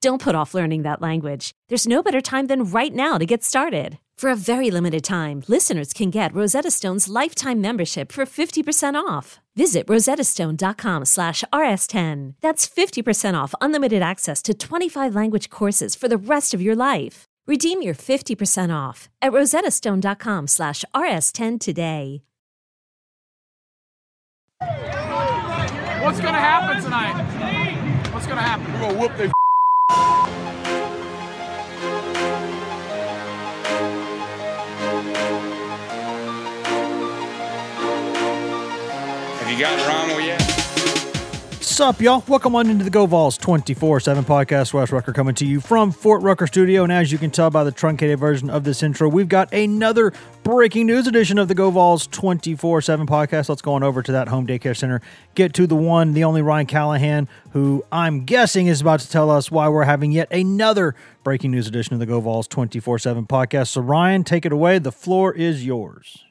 Don't put off learning that language. There's no better time than right now to get started. For a very limited time, listeners can get Rosetta Stone's lifetime membership for 50% off. Visit rosettastone.com slash rs10. That's 50% off unlimited access to 25 language courses for the rest of your life. Redeem your 50% off at rosettastone.com slash rs10 today. What's going to happen tonight? What's going to happen? We're gonna whoop their Have you gotten Ronald yet? What's up, y'all? Welcome on into the Go Vols 24 7 podcast. Wes Rucker coming to you from Fort Rucker Studio. And as you can tell by the truncated version of this intro, we've got another breaking news edition of the Go Vols 24 7 podcast. Let's go on over to that home daycare center. Get to the one, the only Ryan Callahan, who I'm guessing is about to tell us why we're having yet another breaking news edition of the Go Vols 24 7 podcast. So, Ryan, take it away. The floor is yours.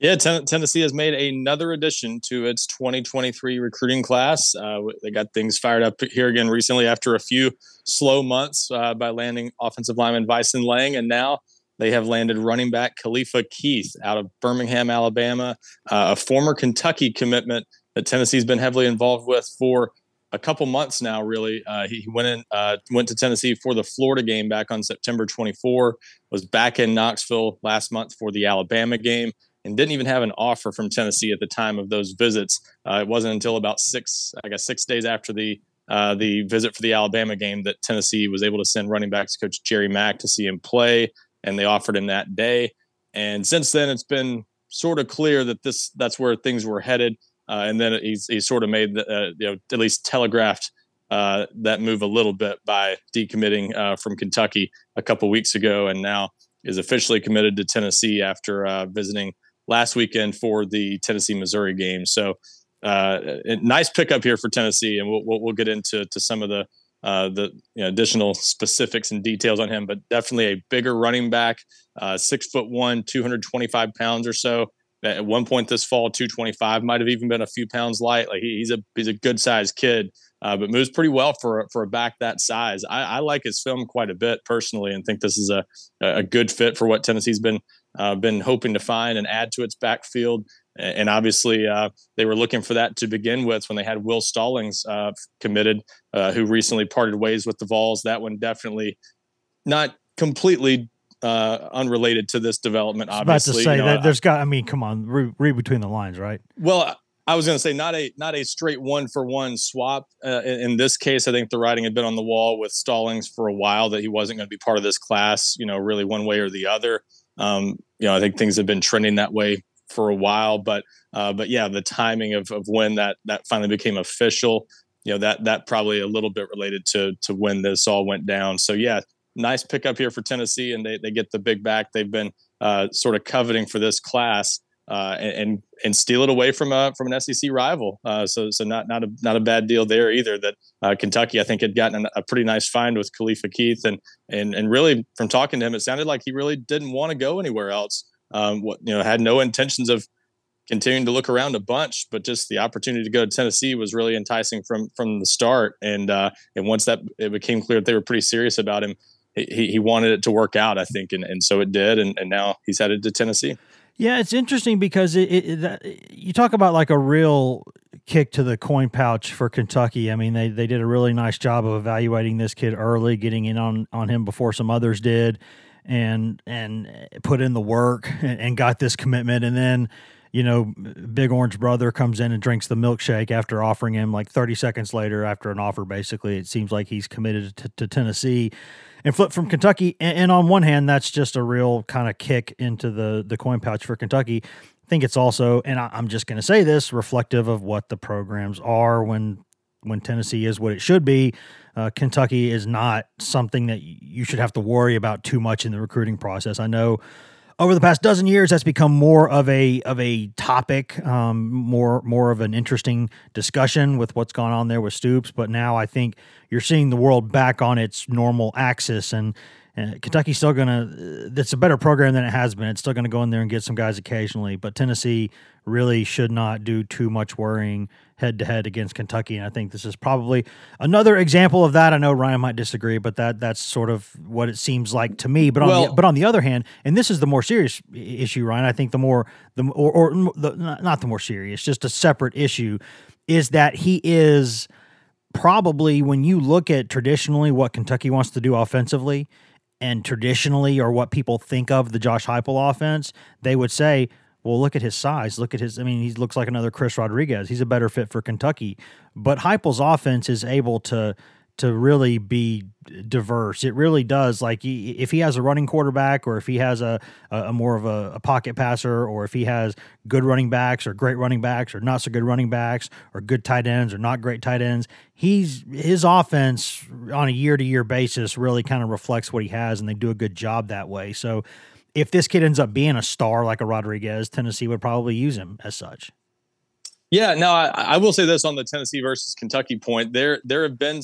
Yeah, Ten- Tennessee has made another addition to its 2023 recruiting class. Uh, they got things fired up here again recently after a few slow months uh, by landing offensive lineman Vysen Lang, and now they have landed running back Khalifa Keith out of Birmingham, Alabama, uh, a former Kentucky commitment that Tennessee's been heavily involved with for a couple months now. Really, uh, he went in, uh, went to Tennessee for the Florida game back on September 24. Was back in Knoxville last month for the Alabama game and didn't even have an offer from Tennessee at the time of those visits. Uh, it wasn't until about six, I guess, six days after the uh, the visit for the Alabama game that Tennessee was able to send running backs coach Jerry Mack to see him play, and they offered him that day. And since then, it's been sort of clear that this that's where things were headed. Uh, and then he's he sort of made the, uh, you know at least telegraphed uh, that move a little bit by decommitting uh, from Kentucky a couple weeks ago, and now is officially committed to Tennessee after visiting last weekend for the Tennessee Missouri game. So uh, nice pickup here for Tennessee, and we'll, we'll, we'll get into to some of the uh, the you know, additional specifics and details on him, but definitely a bigger running back, uh, six foot one, 225 pounds or so. At one point this fall, 225 might have even been a few pounds light. Like he, he's a he's a good sized kid, uh, but moves pretty well for for a back that size. I, I, like his film quite a bit personally, and think this is a a good fit for what Tennessee's been uh, been hoping to find and add to its backfield. And obviously, uh, they were looking for that to begin with when they had Will Stallings uh, committed, uh, who recently parted ways with the Vols. That one definitely not completely uh, unrelated to this development. Obviously, about to say You know, that there's got, I mean, come on, read, read between the lines, right? well, I was going to say not a not a straight one for one swap. Uh, in, in this case, I think the writing had been on the wall with Stallings for a while that he wasn't going to be part of this class. You know, really one way or the other. Um, you know, I think things have been trending that way for a while, but uh, but yeah, the timing of, of when that that finally became official, you know, that that probably a little bit related to to when this all went down. So yeah, nice pickup here for Tennessee, and they they get the big back they've been uh, sort of coveting for this class. Uh, and, and steal it away from a from an SEC rival. Uh, so so not not a not a bad deal there either. That uh, Kentucky I think had gotten a pretty nice find with Khalifa Keith, and and and really from talking to him, it sounded like he really didn't want to go anywhere else. Um, what you know had no intentions of continuing to look around a bunch, but just the opportunity to go to Tennessee was really enticing from from the start. And uh, and once that it became clear that they were pretty serious about him, he, he wanted it to work out, I think, and, and so it did. And, and now he's headed to Tennessee. Yeah, it's interesting because it, it, that, you talk about like a real kick to the coin pouch for Kentucky. I mean, they they did a really nice job of evaluating this kid early, getting in on on him before some others did, and and put in the work and, and got this commitment, and then. You know, Big Orange Brother comes in and drinks the milkshake after offering him like 30 seconds later after an offer. Basically, it seems like he's committed to, to Tennessee and flip from Kentucky. And, and on one hand, that's just a real kind of kick into the the coin pouch for Kentucky. I think it's also, and I, I'm just going to say this, reflective of what the programs are when when Tennessee is what it should be. Uh, Kentucky is not something that you should have to worry about too much in the recruiting process. I know over the past dozen years that's become more of a of a topic um, more more of an interesting discussion with what's gone on there with Stoops. But now I think you're seeing the world back on its normal axis. And uh, Kentucky's still going to, it's a better program than it has been. It's still going to go in there and get some guys occasionally, but Tennessee really should not do too much worrying head to head against Kentucky. And I think this is probably another example of that. I know Ryan might disagree, but that that's sort of what it seems like to me. But on well, the, but on the other hand, and this is the more serious issue, Ryan. I think the more the or, or the, not the more serious, just a separate issue, is that he is probably when you look at traditionally what Kentucky wants to do offensively and traditionally or what people think of the Josh Heupel offense, they would say, well, look at his size. Look at his. I mean, he looks like another Chris Rodriguez. He's a better fit for Kentucky. But Heupel's offense is able to to really be diverse. It really does. Like if he has a running quarterback, or if he has a, a more of a, a, pocket passer, or if he has good running backs, or great running backs, or not so good running backs, or good tight ends, or not great tight ends, he's his offense on a year to year basis really kind of reflects what he has, and they do a good job that way. So. If this kid ends up being a star like a Rodriguez, Tennessee would probably use him as such. Yeah, no, I, I, will say this on the Tennessee versus Kentucky point. There, there have been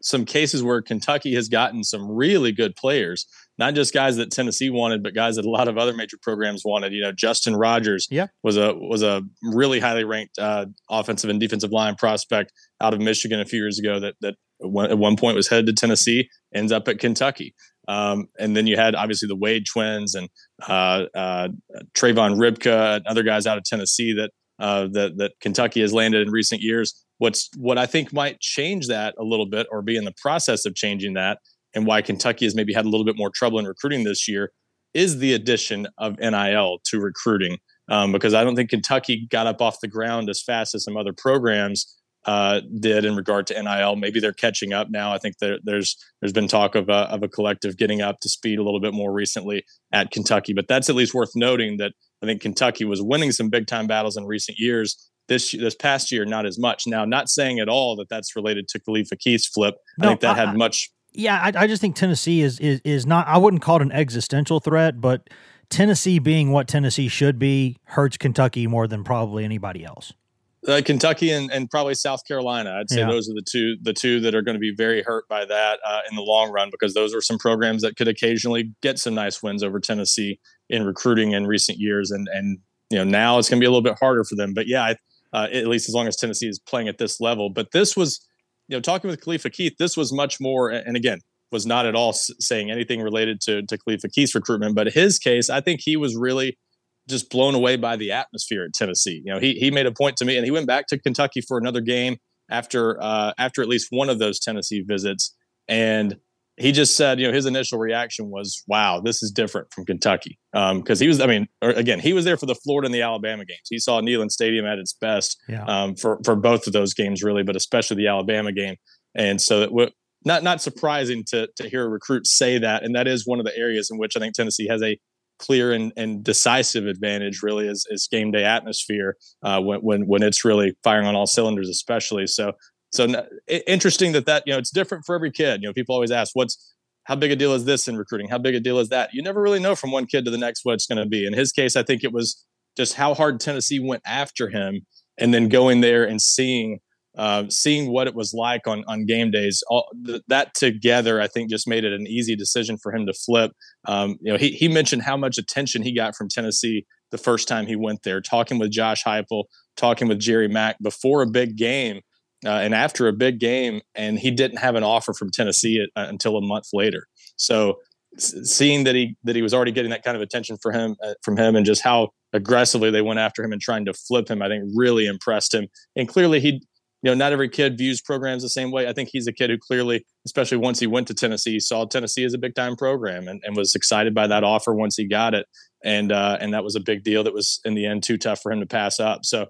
some cases where Kentucky has gotten some really good players, not just guys that Tennessee wanted, but guys that a lot of other major programs wanted. You know, Justin Rogers yeah. was a was a really highly ranked uh, offensive and defensive line prospect out of Michigan a few years ago. That that at one point was headed to Tennessee, ends up at Kentucky. Um, and then you had obviously the Wade twins and uh, uh, Trayvon Ripka and other guys out of Tennessee that uh, that that Kentucky has landed in recent years. What's what I think might change that a little bit, or be in the process of changing that, and why Kentucky has maybe had a little bit more trouble in recruiting this year, is the addition of NIL to recruiting. Um, because I don't think Kentucky got up off the ground as fast as some other programs uh, did in regard to NIL. Maybe they're catching up now. I think there, there's there's been talk of a, of a collective getting up to speed a little bit more recently at Kentucky, but that's at least worth noting that I think Kentucky was winning some big time battles in recent years. This this past year, not as much. Now, not saying at all that that's related to Khalifa Keith's flip. No, I think that I, had much. Yeah, I, I just think Tennessee is, is is not. I wouldn't call it an existential threat, but Tennessee being what Tennessee should be hurts Kentucky more than probably anybody else. Uh, Kentucky and, and probably South Carolina. I'd say yeah. those are the two the two that are going to be very hurt by that uh, in the long run because those are some programs that could occasionally get some nice wins over Tennessee in recruiting in recent years, and and you know now it's going to be a little bit harder for them. But yeah, uh, at least as long as Tennessee is playing at this level. But this was, you know, talking with Khalifa Keith, this was much more, and again, was not at all saying anything related to to Khalifa Keith's recruitment, but his case, I think he was really just blown away by the atmosphere at Tennessee. You know, he he made a point to me, and he went back to Kentucky for another game after uh, after at least one of those Tennessee visits, and he just said, you know, his initial reaction was, "Wow, this is different from Kentucky," because um, he was, I mean, again, he was there for the Florida and the Alabama games. He saw Neyland Stadium at its best yeah. um, for for both of those games, really, but especially the Alabama game. And so, it, not not surprising to to hear a recruit say that, and that is one of the areas in which I think Tennessee has a clear and, and decisive advantage. Really, is, is game day atmosphere uh, when when when it's really firing on all cylinders, especially. So so interesting that that you know it's different for every kid. You know, people always ask, "What's how big a deal is this in recruiting? How big a deal is that?" You never really know from one kid to the next what it's going to be. In his case, I think it was just how hard Tennessee went after him, and then going there and seeing uh, seeing what it was like on on game days. All th- that together, I think, just made it an easy decision for him to flip. Um, you know, he he mentioned how much attention he got from Tennessee the first time he went there, talking with Josh Heupel, talking with Jerry Mack before a big game uh, and after a big game, and he didn't have an offer from Tennessee at, uh, until a month later. So seeing that he that he was already getting that kind of attention for him uh, from him, and just how aggressively they went after him and trying to flip him, I think really impressed him. And clearly, he you know not every kid views programs the same way. I think he's a kid who clearly, especially once he went to Tennessee, saw Tennessee as a big time program and, and was excited by that offer once he got it. And uh, and that was a big deal that was in the end too tough for him to pass up. So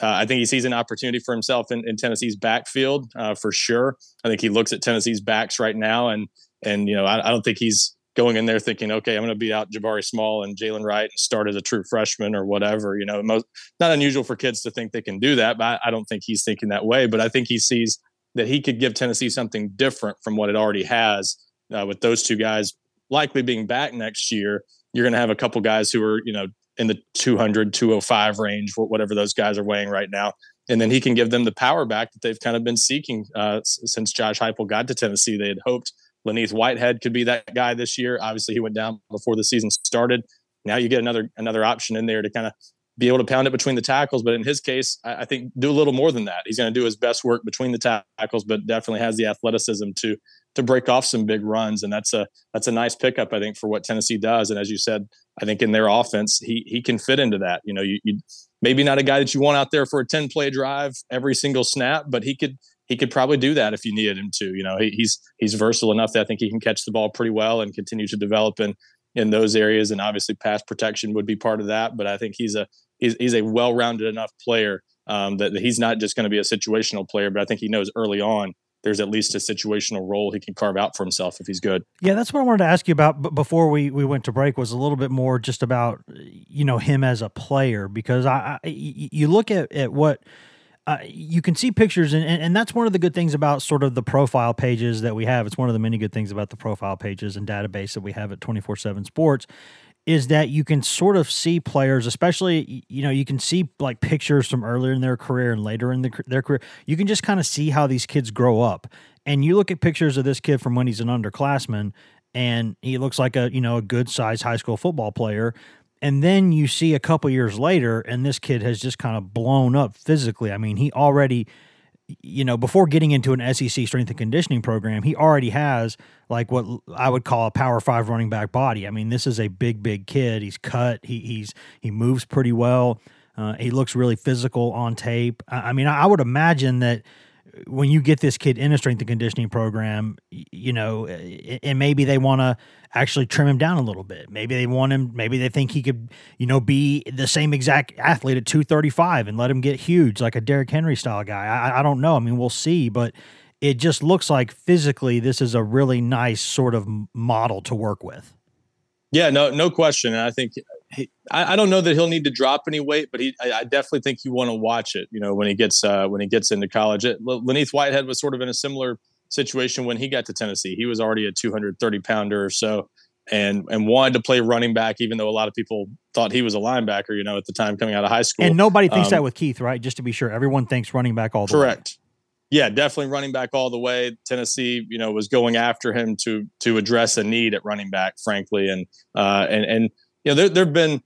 uh, I think he sees an opportunity for himself in, in Tennessee's backfield uh, for sure. I think he looks at Tennessee's backs right now, and and you know I, I, don't think he's going in there thinking, okay, I'm going to beat out Jabari Small and Jaylen Wright and start as a true freshman or whatever. You know, most not unusual for kids to think they can do that, but I, don't think he's thinking that way. But I think he sees that he could give Tennessee something different from what it already has uh, with those two guys likely being back next year. You're going to have a couple guys who are, you know, in the 200, 205 range, whatever those guys are weighing right now. And then he can give them the power back that they've kind of been seeking uh, since Josh Heupel got to Tennessee. They had hoped Len'Neth Whitehead could be that guy this year. Obviously, he went down before the season started. Now you get another another option in there to kind of be able to pound it between the tackles. But in his case, I, I think do a little more than that. He's going to do his best work between the tackles, but definitely has the athleticism to to break off some big runs. And that's a that's a nice pickup, I think, for what Tennessee does. And as you said, I think in their offense, he he can fit into that. You know, you, you maybe not a guy that you want out there for a 10 play drive every single snap, but he could he could probably do that if you needed him to. You know, he, he's he's versatile enough that I think he can catch the ball pretty well and continue to develop in in those areas. And obviously, pass protection would be part of that. But I think he's a he's, he's a well rounded enough player um, that, that he's not just going to be a situational player. But I think he knows early on there's at least a situational role he can carve out for himself if he's good. Yeah, that's what I wanted to ask you about before we, we went to break was a little bit more just about you know him as a player because I, I you look at at what uh, you can see pictures, and, and that's one of the good things about sort of the profile pages that we have. It's one of the many good things about the profile pages and database that we have at 24 7 Sports is that you can sort of see players, especially, you know, you can see like pictures from earlier in their career and later in the, their career. You can just kind of see how these kids grow up. And you look at pictures of this kid from when he's an underclassman, and he looks like a, you know, a good sized high school football player and then you see a couple years later and this kid has just kind of blown up physically. I mean he already you know before getting into an sec strength and conditioning program he already has like what i would call a power five running back body. I mean this is a big big kid. He's cut. He, he's he moves pretty well. Uh, he looks really physical on tape. I, I mean I, I would imagine that when you get this kid in a strength and conditioning program, you know, and maybe they want to actually trim him down a little bit. Maybe they want him, maybe they think he could, you know, be the same exact athlete at 235 and let him get huge like a Derrick Henry style guy. I, I don't know. I mean, we'll see, but it just looks like physically this is a really nice sort of model to work with. Yeah, no, no question. And I think he, I, I, don't know that he'll need to drop any weight, but he, I, I definitely think you want to watch it. You know, when he gets uh, when he gets into college, it, Len'Neth Whitehead was sort of in a similar situation when he got to Tennessee. He was already a 230 pounder or so, and and wanted to play running back, even though a lot of people thought he was a linebacker. You know, at the time coming out of high school, and nobody thinks um, that with Keith, right? Just to be sure, everyone thinks running back all the correct. way. Correct. Yeah, definitely running back all the way. Tennessee, you know, was going after him to to address a need at running back, frankly, and uh, and and you know, there there've been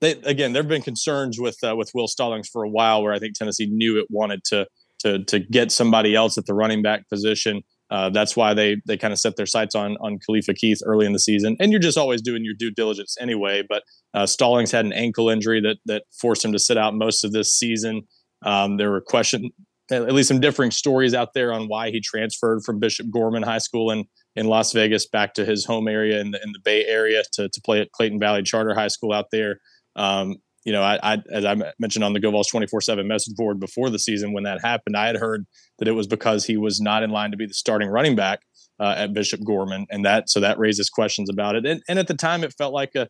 they again there have been concerns with uh, with Will Stallings for a while, where I think Tennessee knew it wanted to to to get somebody else at the running back position. Uh, that's why they they kind of set their sights on on Khalifa Keith early in the season. And you're just always doing your due diligence anyway. But uh, Stallings had an ankle injury that that forced him to sit out most of this season. Um, there were question, at least some differing stories out there on why he transferred from Bishop Gorman High School in in Las Vegas back to his home area in the in the Bay Area to to play at Clayton Valley Charter High School out there. Um, you know, I, I, as I mentioned on the GoVols 24 7 message board before the season when that happened, I had heard that it was because he was not in line to be the starting running back uh, at Bishop Gorman. And that, so that raises questions about it. And, and at the time, it felt like a,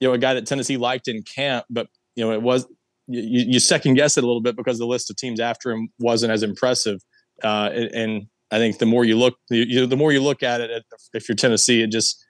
you know, a guy that Tennessee liked in camp, but, you know, it was, you, you second guess it a little bit because the list of teams after him wasn't as impressive. Uh, and, I think the more you look, you, the more you look at it, if you're Tennessee, it just,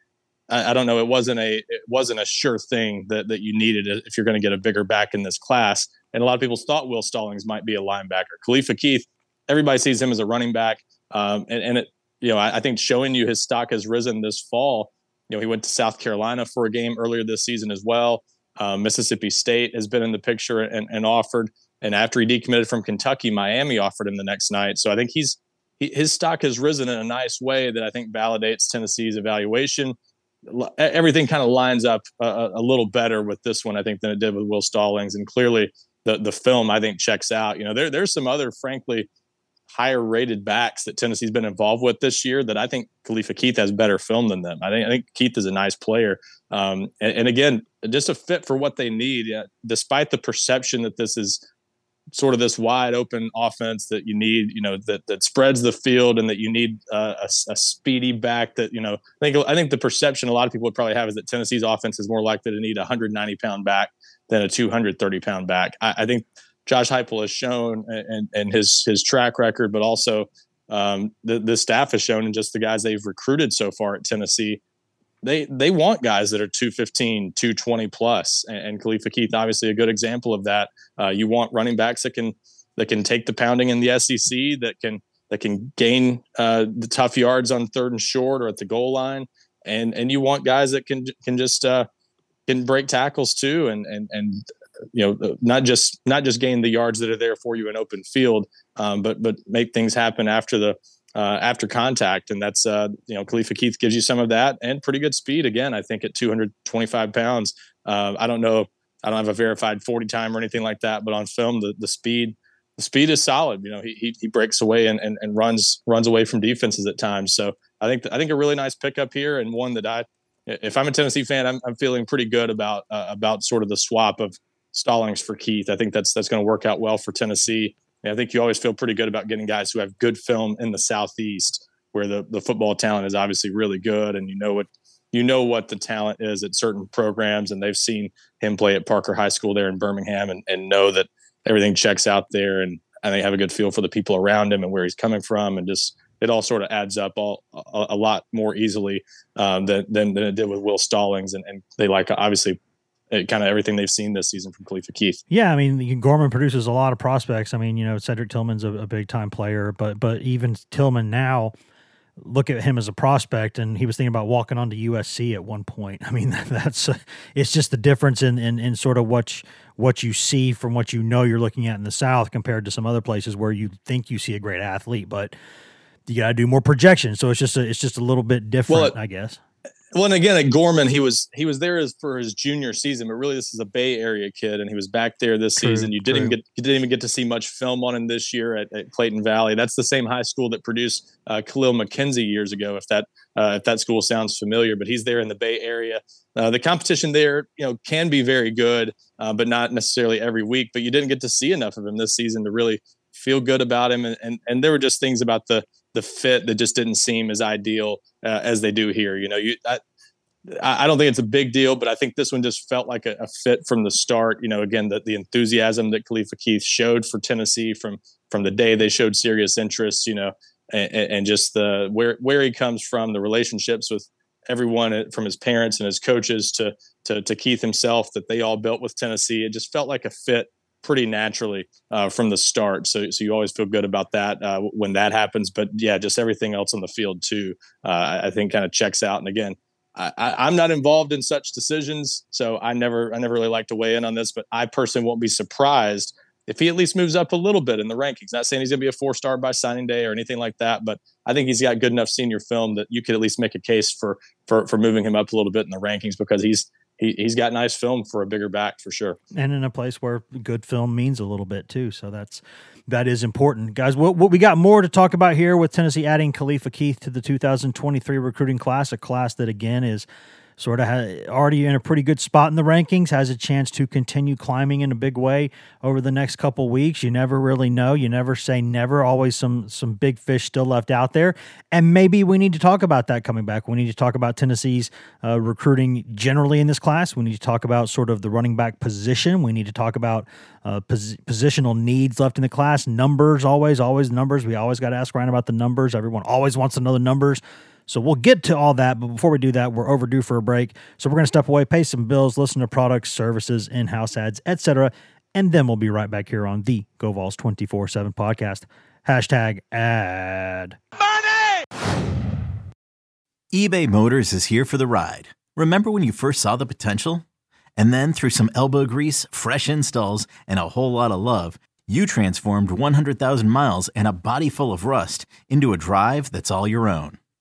I, I, don't know. It wasn't a it wasn't a sure thing that that you needed if you're going to get a bigger back in this class. And a lot of people thought Will Stallings might be a linebacker. Khalifa Keith, everybody sees him as a running back, um, and, and it you know I, I think showing you his stock has risen this fall. You know he went to South Carolina for a game earlier this season as well. Um, Mississippi State has been in the picture and, and offered. And after he decommitted from Kentucky, Miami offered him the next night. So I think he's he, his stock has risen in a nice way that I think validates Tennessee's evaluation everything kind of lines up a, a, little better with this one, I think, than it did with Will Stallings. And clearly, the the film I think checks out. You know, there there's some other, frankly, higher rated backs that Tennessee's been involved with this year that I think Khalifa Keith has better film than them. I think I think Keith is a nice player, um, and, and, again, just a fit for what they need. Despite the perception that this is sort of this wide open offense that you need, you know, that that spreads the field and that you need uh, a, a, speedy back. That you know, I think I think the perception a lot of people would probably have is that Tennessee's offense is more likely to need a 190 pound back than a 230 pound back. I, I think Josh Heupel has shown and and his his track record, but also um, the the staff has shown and just the guys they've recruited so far at Tennessee they they want guys that are 215 220 plus and, and khalifa keith obviously a good example of that. Uh, you want running backs that can that can take the pounding in the sec that can that can gain uh, the tough yards on third and short or at the goal line. And and you want guys that can can just uh, can break tackles too and and and you know not just not just gain the yards that are there for you in open field um, but but make things happen after the uh, after contact, and that's uh, you know Khalifa Keith gives you some of that and pretty good speed. Again, I think at 225 pounds, uh, I don't know, I don't have a verified 40 time or anything like that, but on film, the the speed the speed is solid. You know, he he, he breaks away and, and and runs runs away from defenses at times. So I think I think a really nice pickup here and one that I, if I'm a Tennessee fan, I'm I'm feeling pretty good about uh, about sort of the swap of Stallings for Keith. I think that's that's going to work out well for Tennessee. I think you always feel pretty good about getting guys who have good film in the southeast, where the the football talent is obviously really good, and you know what you know what the talent is at certain programs, and they've seen him play at Parker High School there in Birmingham, and, and know that everything checks out there, and I think have a good feel for the people around him and where he's coming from, and just it all sort of adds up all a, a lot more easily um, than, than, than it did with Will Stallings, and, and they like obviously kind of everything they've seen this season from Khalifa Keith. Yeah, I mean Gorman produces a lot of prospects. I mean, you know, Cedric Tillman's a, a big time player, but but even Tillman now, look at him as a prospect, and he was thinking about walking on to USC at one point. I mean, that's uh, it's just the difference in, in in sort of what what you see from what you know you're looking at in the South compared to some other places where you think you see a great athlete, but you got to do more projection. So it's just a, it's just a little bit different, well, it, I guess. Well, and again at Gorman, he was he was there as, for his junior season, but really this is a Bay Area kid, and he was back there this true, season. You didn't get you didn't even get to see much film on him this year at, at Clayton Valley. That's the same high school that produced uh, Kahlil McKenzie years ago. If that uh, if that school sounds familiar, but he's there in the Bay Area. Uh, the competition there, you know, can be very good, uh, but not necessarily every week. But you didn't get to see enough of him this season to really feel good about him, and and, and there were just things about the the fit that just didn't seem as ideal uh, as they do here. You know, you I, I, don't think it's a big deal, but I think this one just felt like a, a fit from the start. You know, again, the, the enthusiasm that Khalifa Keith showed for Tennessee from from the day they showed serious interest. You know, and, and just the where where he comes from, the relationships with everyone from his parents and his coaches to to, to Keith himself that they all built with Tennessee. It just felt like a fit pretty naturally uh, from the start. So, so you always feel good about that uh, when that happens. But yeah, just everything else on the field too, uh, I think kind of checks out. And again, I, am not involved in such decisions, so I never, I never really like to weigh in on this. But I personally won't be surprised if he at least moves up a little bit in the rankings. Not saying he's going to be a four star by signing day or anything like that, but I think he's got good enough senior film that you could at least make a case for for for moving him up a little bit in the rankings because he's he, he's got nice film for a bigger back for sure. And in a place where good film means a little bit too. So that's that is important. Guys, what, what we got more to talk about here with Tennessee adding Khalifa Keith to the 2023 recruiting class, a class that again is sort of already in a pretty good spot in the rankings, has a chance to continue climbing in a big way over the next couple weeks. You never really know. You never say never. Always some some big fish still left out there, and maybe we need to talk about that coming back. We need to talk about Tennessee's uh, recruiting generally in this class. We need to talk about sort of the running back position. We need to talk about uh, pos- positional needs left in the class. Numbers, always, always numbers. We always got to ask Ryan about the numbers. Everyone always wants to know the numbers. So we'll get to all that, but before we do that, we're overdue for a break. So we're going to step away, pay some bills, listen to products, services, in-house ads, etc., and then we'll be right back here on the GoVols 24/7 podcast. Hashtag ad. Money! eBay Motors is here for the ride. Remember when you first saw the potential? And then through some elbow grease, fresh installs, and a whole lot of love, you transformed 100,000 miles and a body full of rust into a drive that's all your own.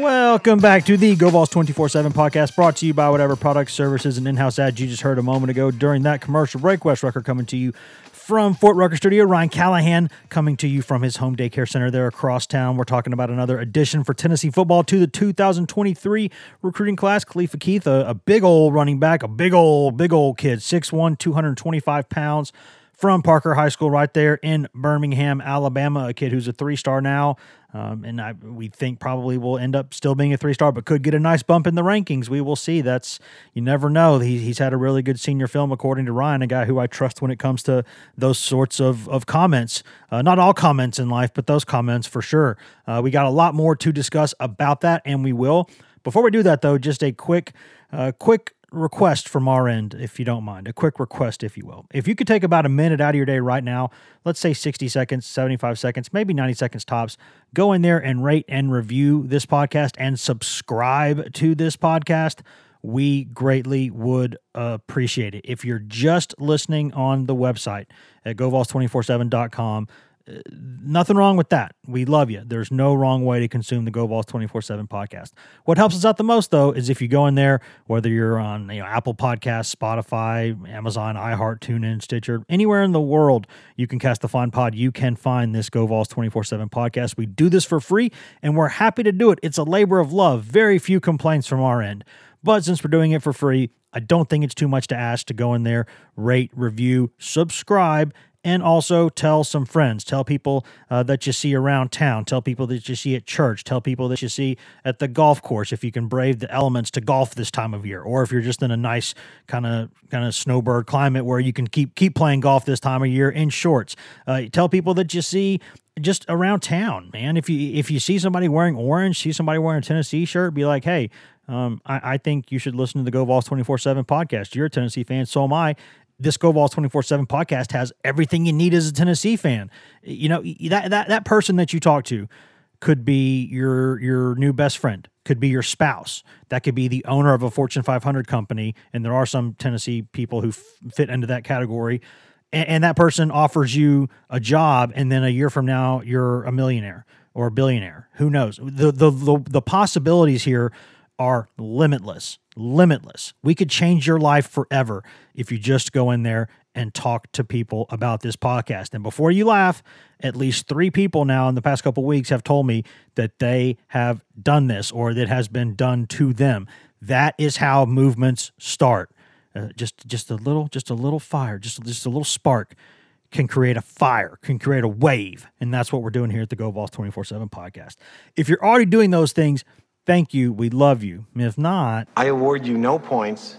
Welcome back to the Go Vols 24 7 podcast brought to you by whatever products, services, and in house ads you just heard a moment ago during that commercial break. Wes Rucker coming to you from Fort Rucker Studio. Ryan Callahan coming to you from his home daycare center there across town. We're talking about another addition for Tennessee football to the 2023 recruiting class. Khalifa Keith, a, a big old running back, a big old, big old kid, 6'1, 225 pounds from Parker High School right there in Birmingham, Alabama. A kid who's a three star now. Um, and I, we think probably will end up still being a three star, but could get a nice bump in the rankings. We will see. That's you never know. He, he's had a really good senior film, according to Ryan, a guy who I trust when it comes to those sorts of of comments. Uh, not all comments in life, but those comments for sure. Uh, we got a lot more to discuss about that, and we will. Before we do that, though, just a quick, uh, quick request from our end, if you don't mind, a quick request, if you will. If you could take about a minute out of your day right now, let's say 60 seconds, 75 seconds, maybe 90 seconds tops, go in there and rate and review this podcast and subscribe to this podcast. We greatly would appreciate it. If you're just listening on the website at govols247.com, Uh, nothing wrong with that. We love you. There's no wrong way to consume the Go Vols 24/7 podcast. What helps us out the most though is if you go in there whether you're on you know Apple Podcasts, Spotify, Amazon, iHeart, TuneIn, Stitcher, anywhere in the world you can cast the fun pod, you can find this Go Vols 24/7 podcast. We do this for free and we're happy to do it. It's a labor of love. Very few complaints from our end. But since we're doing it for free, I don't think it's too much to ask to go in there, rate, review, subscribe, and also tell some friends. Tell people uh, that you see around town. Tell people that you see at church. Tell people that you see at the golf course if you can brave the elements to golf this time of year. Or if you're just in a nice kind of kind of snowbird climate where you can keep keep playing golf this time of year in shorts. Uh, tell people that you see just around town man. If you if you see somebody wearing orange see somebody wearing a tennessee shirt be like hey um, I, I, think you should listen to the Go Vols 24 7 podcast. You're a Tennessee fan, so am I this Go Vols 24 7 podcast has everything you need as a Tennessee fan. You know, that, that, that person that you talk to could be your, your new best friend, could be your spouse. That could be the owner of a Fortune 500 company. And there are some Tennessee people who f- fit into that category. And, and that person offers you a job. And then a year from now, you're a millionaire or a billionaire. Who knows? The, the, the, the possibilities here are limitless limitless. We could change your life forever if you just go in there and talk to people about this podcast. And before you laugh, at least three people now in the past couple weeks have told me that they have done this or that has been done to them. That is how movements start. Uh, just just a little just a little fire, just just a little spark can create a fire, can create a wave. And that's what we're doing here at the Go Vols 24/7 podcast. If you're already doing those things, Thank you. We love you. If not, I award you no points,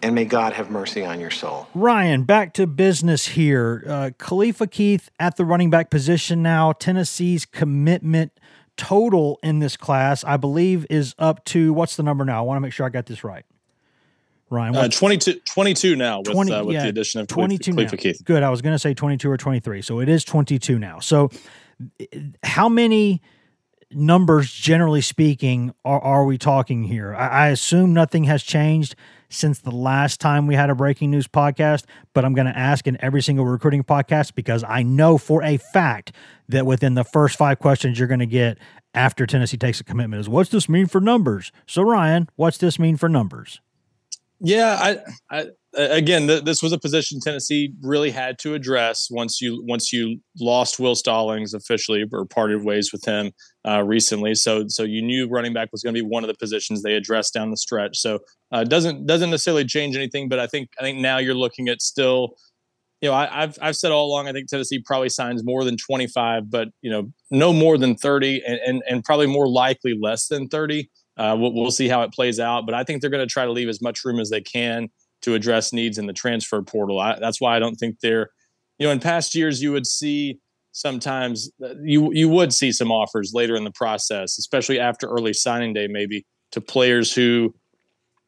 and may God have mercy on your soul. Ryan, back to business here. Uh, Khalifa Keith at the running back position now. Tennessee's commitment total in this class, I believe, is up to what's the number now? I want to make sure I got this right. Ryan, uh, 22, 22 now with, 20, uh, with yeah, the addition of 22 Khalifa now. Keith. Good. I was going to say 22 or 23. So it is 22 now. So how many – numbers, generally speaking, are, are we talking here? I, I assume nothing has changed since the last time we had a breaking news podcast, but I'm going to ask in every single recruiting podcast because I know for a fact that within the first five questions you're going to get after Tennessee takes a commitment is what's this mean for numbers? So Ryan, what's this mean for numbers? Yeah, I, I again, th- this was a position Tennessee really had to address once you once you lost Will Stallings officially or parted ways with him uh, recently. So so you knew running back was going to be one of the positions they addressed down the stretch. So uh, doesn't doesn't necessarily change anything, but I think I think now you're looking at still. You know, I, have I've said all along. I think Tennessee probably signs more than 25, but you know, no more than 30, and and, and probably more likely less than 30. Uh, we'll, we'll see how it plays out, but I think they're going to try to leave as much room as they can to address needs in the transfer portal. I, that's why I don't think they're, you know, in past years you would see sometimes uh, you you would see some offers later in the process, especially after early signing day, maybe to players who,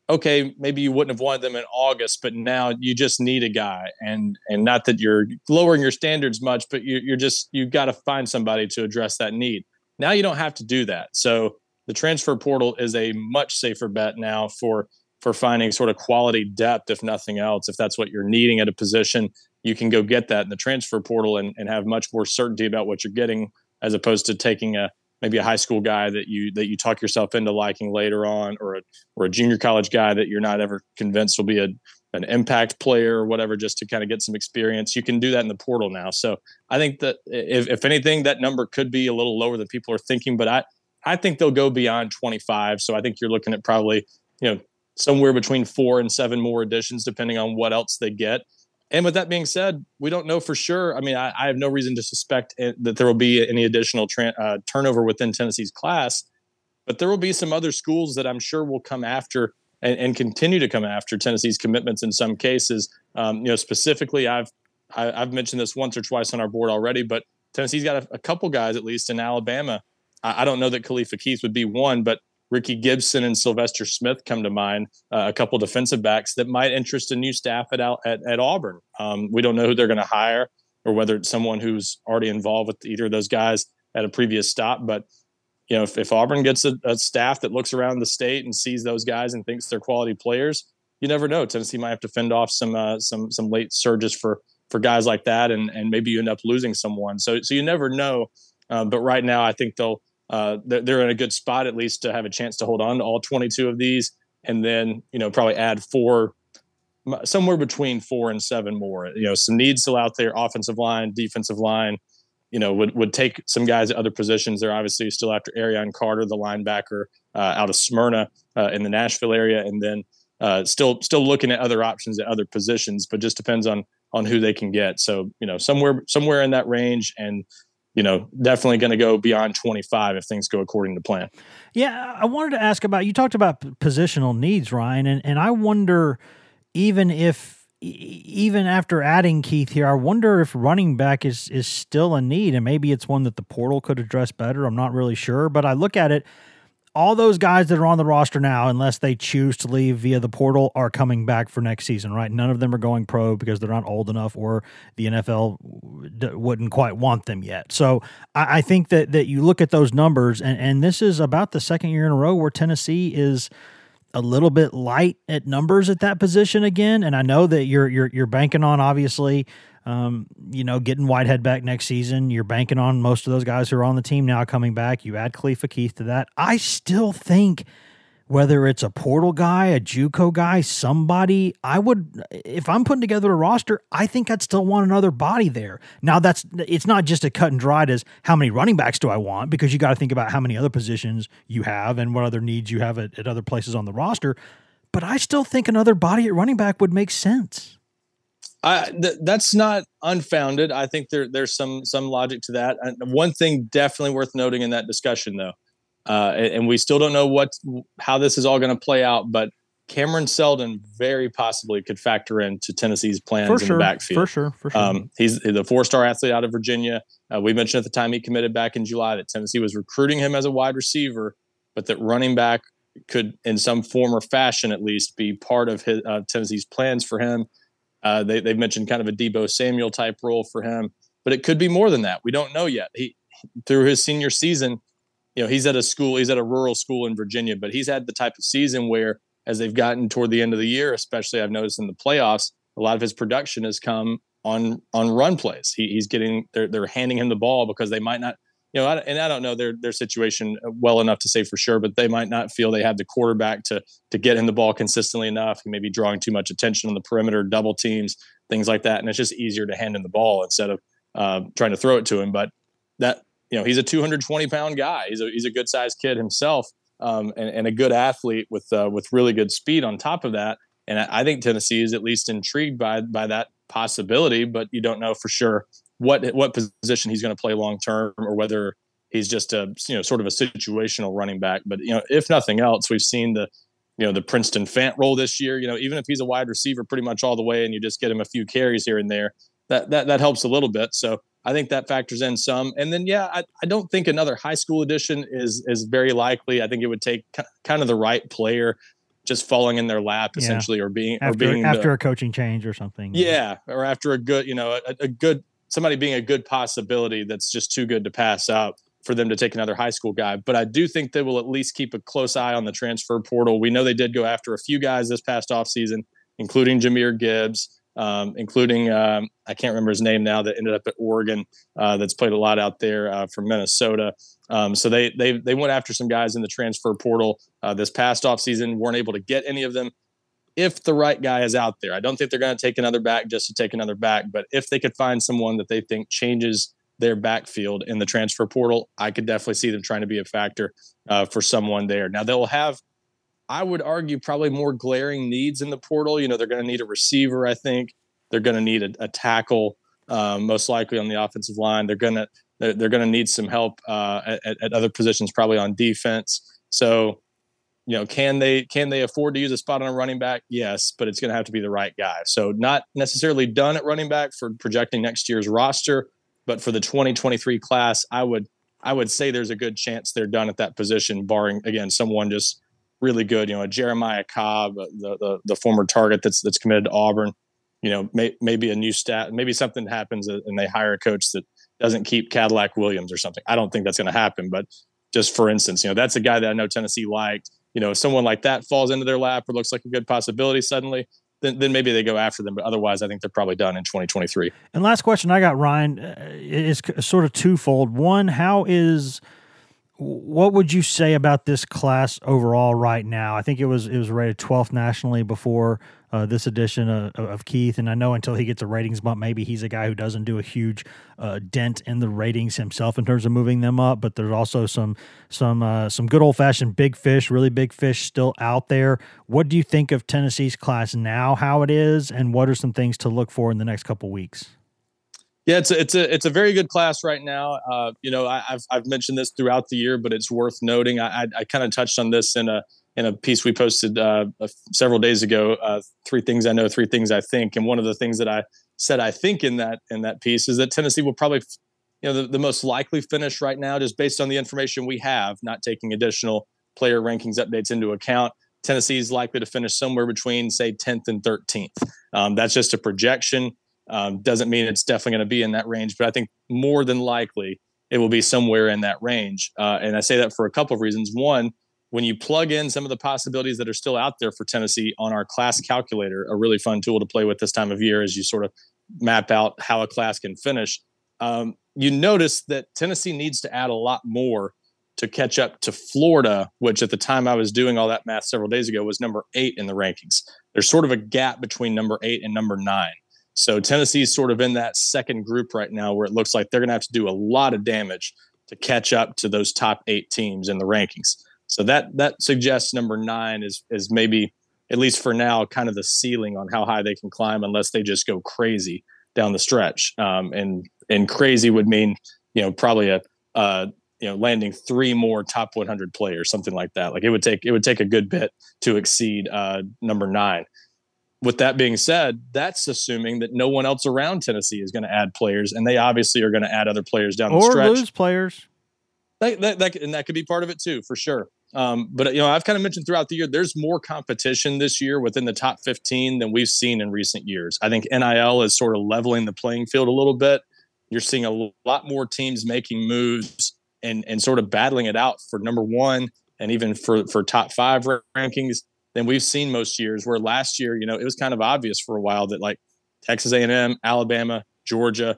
okay, maybe you wouldn't have wanted them in August, but now you just need a guy, and and not that you're lowering your standards much, but you, you're just you've got to find somebody to address that need. Now you don't have to do that, so the transfer portal is a much safer bet now for for finding sort of quality depth, if nothing else. If that's what you're needing at a position, you can go get that in the transfer portal and, and have much more certainty about what you're getting as opposed to taking a maybe a high school guy that you that you talk yourself into liking later on or a or a junior college guy that you're not ever convinced will be a an impact player or whatever just to kind of get some experience. You can do that in the portal now. So i think that if, if anything that number could be a little lower than people are thinking but i i think they'll go beyond 25 so i think you're looking at probably you know somewhere between four and seven more additions, depending on what else they get. And with that being said, we don't know for sure. I mean, I, I have no reason to suspect that there will be any additional tra- uh, turnover within Tennessee's class, but there will be some other schools that I'm sure will come after and, and continue to come after Tennessee's commitments in some cases. Um, you know, specifically, I've I, have i have mentioned this once or twice on our board already, but Tennessee's got a, a couple guys at least in Alabama. I, I don't know that Khalifa Keith would be one, but Ricky Gibson and Sylvester Smith come to mind, uh, a couple defensive backs that might interest a new staff at at, at Auburn. Um, we don't know who they're going to hire or whether it's someone who's already involved with either of those guys at a previous stop. But you know, if, if Auburn gets a, a staff that looks around the state and sees those guys and thinks they're quality players, you never know. Tennessee might have to fend off some uh, some some late surges for for guys like that, and and maybe you end up losing someone. So so you never know. Uh, but right now, I think they'll uh, they're, in a good spot at least to have a chance to hold on to all 22 of these, and then you know probably add four, somewhere between four and seven more. You know, some needs still out there: offensive line, defensive line. You know, would would take some guys at other positions. They're obviously still after Arion Carter, the linebacker uh, out of Smyrna uh, in the Nashville area, and then uh, still still looking at other options at other positions. But just depends on on who they can get. So you know, somewhere somewhere in that range, and you know, definitely going to go beyond 25 if things go according to plan. Yeah, I wanted to ask about you talked about positional needs, Ryan, and and I wonder even if even after adding Keith here, I wonder if running back is is still a need, and maybe it's one that the portal could address better. I'm not really sure, but I look at it all those guys that are on the roster now, unless they choose to leave via the portal, are coming back for next season, right? None of them are going pro because they're not old enough or the NFL d- wouldn't quite want them yet. So I, I, think that that you look at those numbers, and, and this is about the second year in a row where Tennessee is a little bit light at numbers at that position again. And I know that you're you're you're banking on obviously um, you know, getting Whitehead back next season. You're banking on most of those guys who are on the team now coming back. You add Khalifa Keith to that. I still think whether it's a portal guy, a JUCO guy, somebody, I would if I'm putting together a roster, I think I'd still want another body there. Now that's it's not just a cut and dried as how many running backs do I want because you got to think about how many other positions you have and what other needs you have at, at other places on the roster. But I still think another body at running back would make sense. I, th- that's not unfounded. I think there there's some some logic to that. One thing definitely worth noting in that discussion, though, uh, and, and, we still don't know what how this is all going to play out, but Cameron Seldon very possibly could factor into Tennessee's plans for in sure, the backfield. For sure, for sure. Um, he's the four star athlete out of Virginia. Uh, we mentioned at the time he committed back in July that Tennessee was recruiting him as a wide receiver, but that running back could, in some form or fashion, at least, be part of his uh, Tennessee's plans for him. Uh, they, they've mentioned kind of a Deebo Samuel type role for him, but it could be more than that. We don't know yet. He through his senior season, you know, he's at a school, he's at a rural school in Virginia, but he's had the type of season where, as they've gotten toward the end of the year, especially I've noticed in the playoffs, a lot of his production has come on on run plays. He, he's getting they're they're handing him the ball because they might not you know, I, and I don't know their their situation well enough to say for sure, but they might not feel they have the quarterback to to get him the ball consistently enough. He may be drawing too much attention on the perimeter, double teams, things like that, and it's just easier to hand him the ball instead of uh, trying to throw it to him. But that you know, he's a 220 pound guy. He's a he's a good sized kid himself, um, and, and, a good athlete with uh, with really good speed on top of that. And I, I think Tennessee is at least intrigued by by that possibility, but you don't know for sure what what position he's going to play long term or whether he's just a you know sort of a situational running back. But you know, if nothing else, we've seen the you know the Princeton Fant role this year. You know, even if he's a wide receiver pretty much all the way, and you just get him a few carries here and there, that that that helps a little bit. So I think that factors in some. And then yeah, I, I don't think another high school edition is is very likely. I think it would take kind of the right player just falling in their lap essentially yeah. or being after, or being after the, a coaching change or something yeah or after a good you know a, a, good somebody being a good possibility that's just too good to pass up for them to take another high school guy. But I do think they will at least keep a close eye on the transfer portal. We know they did go after a few guys this past offseason, including Jahmyr Gibbs, um, including um, I can't remember his name now that ended up at Oregon uh, that's played a lot out there uh, from Minnesota. Um, so they they they went after some guys in the transfer portal uh, this past offseason, weren't able to get any of them if the right guy is out there. I don't think they're going to take another back just to take another back, but if they could find someone that they think changes their backfield in the transfer portal, I could definitely see them trying to be a factor uh, for someone there. Now they'll have, I would argue, probably more glaring needs in the portal. You know, they're going to need a receiver. I think they're going to need a, a tackle, um, most likely on the offensive line. They're going to they're, they're going to need some help uh, at, at other positions, probably on defense. So you know, can they can they afford to use a spot on a running back? Yes, but it's going to have to be the right guy. So not necessarily done at running back for projecting next year's roster, but for the 2023 class, I would I would say there's a good chance they're done at that position, barring again someone just really good. You know, a Jeremiah Cobb, uh, the the, the former target that's that's committed to Auburn. You know, may, maybe a new stat, maybe something happens and they hire a coach that doesn't keep Cadillac Williams or something. I don't think that's going to happen, but just for instance, you know, that's a guy that I know Tennessee liked you know, if someone like that falls into their lap or looks like a good possibility suddenly, then, then maybe they go after them. But otherwise, I think they're probably done in 2023. And last question I got, Ryan, uh, is sort of twofold. One, how is what would you say about this class overall right now? I think it was it was rated 12th nationally before uh, this edition of, of, Keith, and I know until he gets a ratings bump, maybe he's a guy who doesn't do a huge uh, dent in the ratings himself in terms of moving them up. But there's also some some uh, some good old fashioned big fish, really big fish still out there. What do you think of Tennessee's class now? How it is, and what are some things to look for in the next couple weeks? Yeah, it's a, it's a it's a very good class right now. Uh, you know, I, have I've mentioned this throughout the year, but it's worth noting. I I, I kind of touched on this in a in a piece we posted uh, several days ago. Uh, three things I know, three things I think, and one of the things that I said I think in that in that piece is that Tennessee will probably, you know, the, the most likely finish right now, just based on the information we have, not taking additional player rankings updates into account. Tennessee is likely to finish somewhere between say 10th and 13th. Um, that's just a projection. Um, doesn't mean it's definitely going to be in that range, but I think more than likely it will be somewhere in that range. Uh, and I say that for a couple of reasons. One, when you plug in some of the possibilities that are still out there for Tennessee on our class calculator, a really fun tool to play with this time of year as you sort of map out how a class can finish, um, you notice that Tennessee needs to add a lot more to catch up to Florida, which at the time I was doing all that math several days ago was number eight in the rankings. There's sort of a gap between number eight and number nine. So Tennessee's sort of in that second group right now where it looks like they're going to have to do a lot of damage to catch up to those top eight teams in the rankings. So that that suggests number nine is is maybe at least for now kind of the ceiling on how high they can climb unless they just go crazy down the stretch. Um, and and crazy would mean you know probably a uh, you know landing three more top 100 players, something like that. Like it would take it would take a good bit to exceed uh, number nine with that being said, that's assuming that no one else around Tennessee is going to add players, and they obviously are going to add other players down or the stretch. Or lose players. That, that, that, and that could be part of it too, for sure. Um, but you know, I've kind of mentioned throughout the year, there's more competition this year within the top 15 than we've seen in recent years. I think NIL is sort of leveling the playing field a little bit. You're seeing a lot more teams making moves and and sort of battling it out for number one and even for for top five rankings than we've seen most years. Where last year, you know, it was kind of obvious for a while that like Texas A&M, Alabama, Georgia,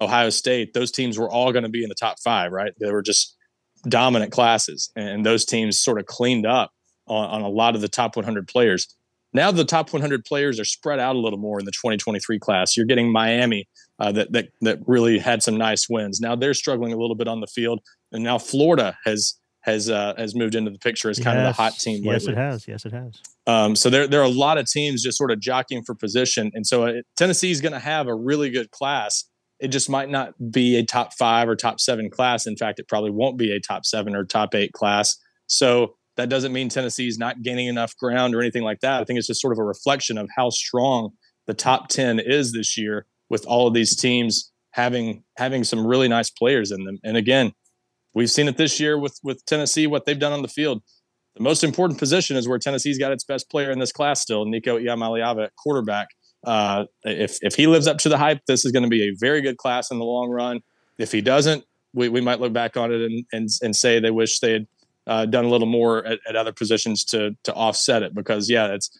Ohio State, those teams were all going to be in the top five, right? They were just dominant classes, and those teams sort of cleaned up on, on a lot of the top 100 players. Now the top 100 players are spread out a little more in the 2023 class. You're getting Miami uh, that that that really had some nice wins. Now they're struggling a little bit on the field, and now Florida has has uh, has moved into the picture as kind yes. of the hot team. Yes, it has. Yes, it has. Um, so there there are a lot of teams just sort of jockeying for position, and so uh, Tennessee is going to have a really good class. It just might not be a top five or top seven class. In fact, it probably won't be a top seven or top eight class. So that doesn't mean Tennessee is not gaining enough ground or anything like that. I think it's just sort of a reflection of how strong the top 10 is this year with all of these teams having having some really nice players in them. And again, we've seen it this year with with Tennessee what they've done on the field. The most important position is where Tennessee's got its best player in this class still, Nico Iamaleava at quarterback. Uh, if if he lives up to the hype, this is going to be a very good class in the long run. If he doesn't, we, we might look back on it and, and, and say they wish they had uh, done a little more at, at, other positions to to offset it because yeah it's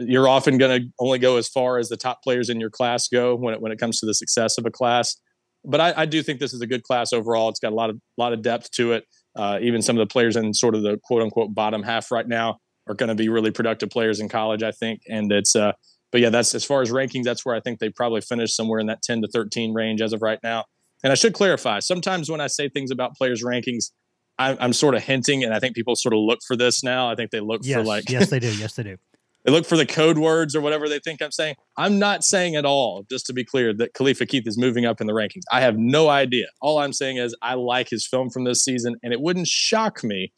you're often going to only go as far as the top players in your class go when it, when it comes to the success of a class but I, I do think this is a good class overall. It's got a lot of lot of depth to it. Uh, even some of the players in sort of the quote unquote bottom half right now are going to be really productive players in college I think. And it's uh but yeah that's as far as rankings that's where I think they probably finished somewhere in that 10 to 13 range as of right now. And I should clarify sometimes when I say things about players rankings I, am sort of hinting, and I think people sort of look for this now. I think they look yes, for like yes, they do, yes, they do. They look for the code words or whatever they think I'm saying. I'm not saying at all, just to be clear, that Khalifa Keith is moving up in the rankings. I have no idea. All I'm saying is I like his film from this season, and it wouldn't shock me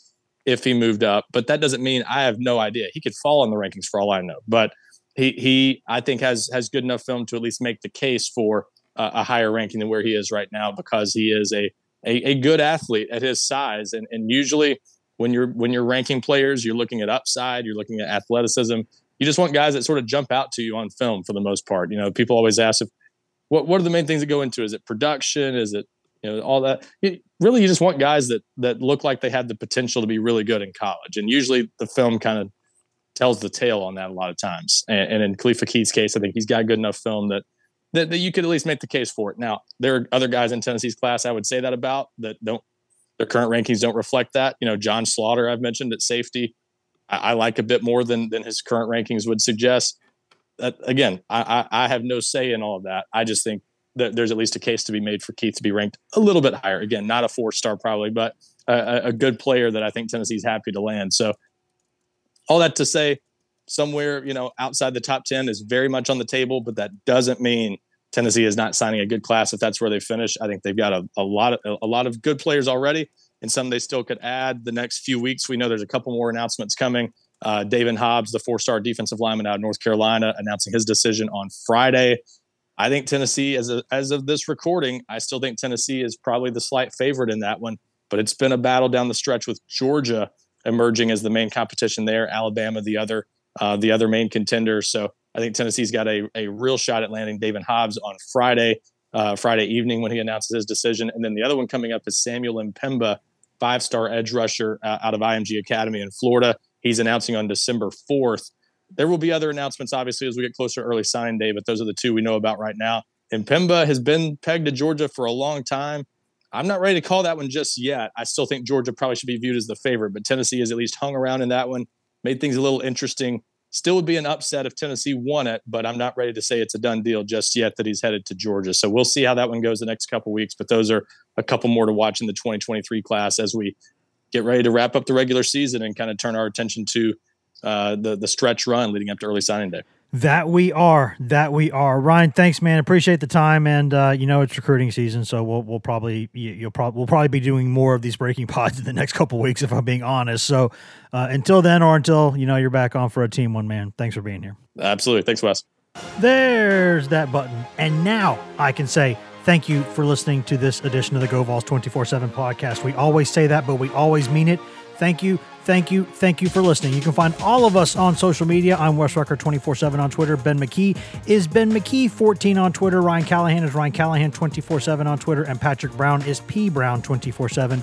if he moved up. But that doesn't mean I have no idea. He could fall in the rankings for all I know. But he he I think has has good enough film to at least make the case for uh, a higher ranking than where he is right now because he is a a, a good athlete at his size. And, and usually when you're when you're ranking players, you're looking at upside, you're looking at athleticism. You just want guys that sort of jump out to you on film for the most part. You know, people always ask if what what are the main things that go into? Is it production? Is it you know all that? It, really, you just want guys that that look like they had the potential to be really good in college. And usually the film kind of tells the tale on that a lot of times. And, and in Khalifa Keith's case, I think he's got good enough film that that, that you could at least make the case for it. Now, there are other guys in Tennessee's class I would say that about that don't their current rankings don't reflect that. You know, John Slaughter I've mentioned at safety, I, I like a bit more than than his current rankings would suggest. That again, I, I, I have no say in all of that. I just think that there's at least a case to be made for Keith to be ranked a little bit higher. Again, not a four star probably, but a, a good player that I think Tennessee's happy to land. So all that to say, somewhere you know outside the top 10 is very much on the table but that doesn't mean tennessee is not signing a good class. If that's where they finish i think they've got a, a lot of a lot of good players already and some they still could add the next few weeks. We know there's a couple more announcements coming. Uh, daevin hobbs the four-star defensive lineman out of north carolina announcing his decision on friday. I think tennessee as, a, as of this recording i still think tennessee is probably the slight favorite in that one but it's been a battle down the stretch with georgia emerging as the main competition there alabama the other uh, the other main contender. So I think Tennessee's got a, a real shot at landing Daevin Hobbs on Friday, uh, Friday evening when he announces his decision. And then the other one coming up is Samuel M'Pemba, five star edge rusher uh, out of IMG Academy in Florida. He's announcing on December 4th. There will be other announcements, obviously, as we get closer to early signing day, but those are the two we know about right now. And has been pegged to Georgia for a long time. I'm not ready to call that one just yet. I still think Georgia probably should be viewed as the favorite, but Tennessee has at least hung around in that one made things a little interesting. Still would be an upset if Tennessee won it, but I'm not ready to say it's a done deal just yet that he's headed to Georgia. So we'll see how that one goes the next couple weeks. But those are a couple more to watch in the 2023 class as we get ready to wrap up the regular season and kind of turn our attention to uh, the the stretch run leading up to early signing day. That we are. That we are. Ryan, thanks, man. Appreciate the time, and uh, you know it's recruiting season, so we'll we'll probably you'll probably we'll probably be doing more of these breaking pods in the next couple weeks, if I'm being honest. So uh, until then, or until you know you're back on for a team one, man. Thanks for being here. Absolutely. Thanks, Wes. There's that button, and now I can say thank you for listening to this edition of the GoVols 24/7 podcast. We always say that, but we always mean it. Thank you Thank you. Thank you for listening. You can find all of us on social media. I'm Wes Rucker 24 7 on Twitter. Ben McKee is Ben McKee 14 on Twitter. Ryan Callahan is Ryan Callahan 24 7 on Twitter. And Patrick Brown is P Brown 24 7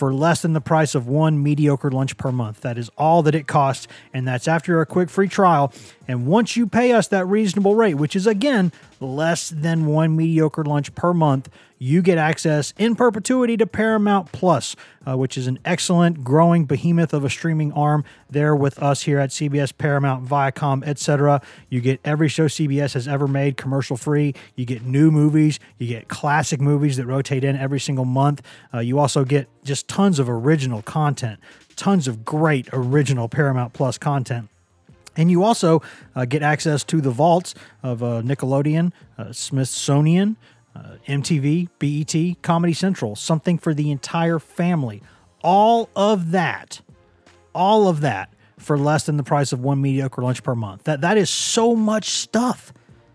for less than the price of one mediocre lunch per month. That is all that it costs, and that's after a quick free trial. And once you pay us that reasonable rate, which is again less than one mediocre lunch per month, you get access in perpetuity to Paramount Plus, uh, which is an excellent growing behemoth of a streaming arm there with us here at CBS, Paramount, Viacom, etc. You get every show CBS has ever made commercial free. You get new movies. You get classic movies that rotate in every single month. Uh, you also get just tons of original content, tons of great original Paramount Plus content. And you also uh, get access to the vaults of uh, Nickelodeon, uh, Smithsonian, uh, MTV, BET, Comedy Central, something for the entire family. All of that, all of that for less than the price of one mediocre lunch per month. That that is so much stuff.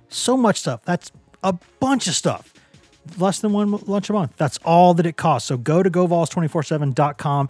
So much stuff. That's a bunch of stuff. Less than one lunch a month. That's all that it costs. So go to govols247.com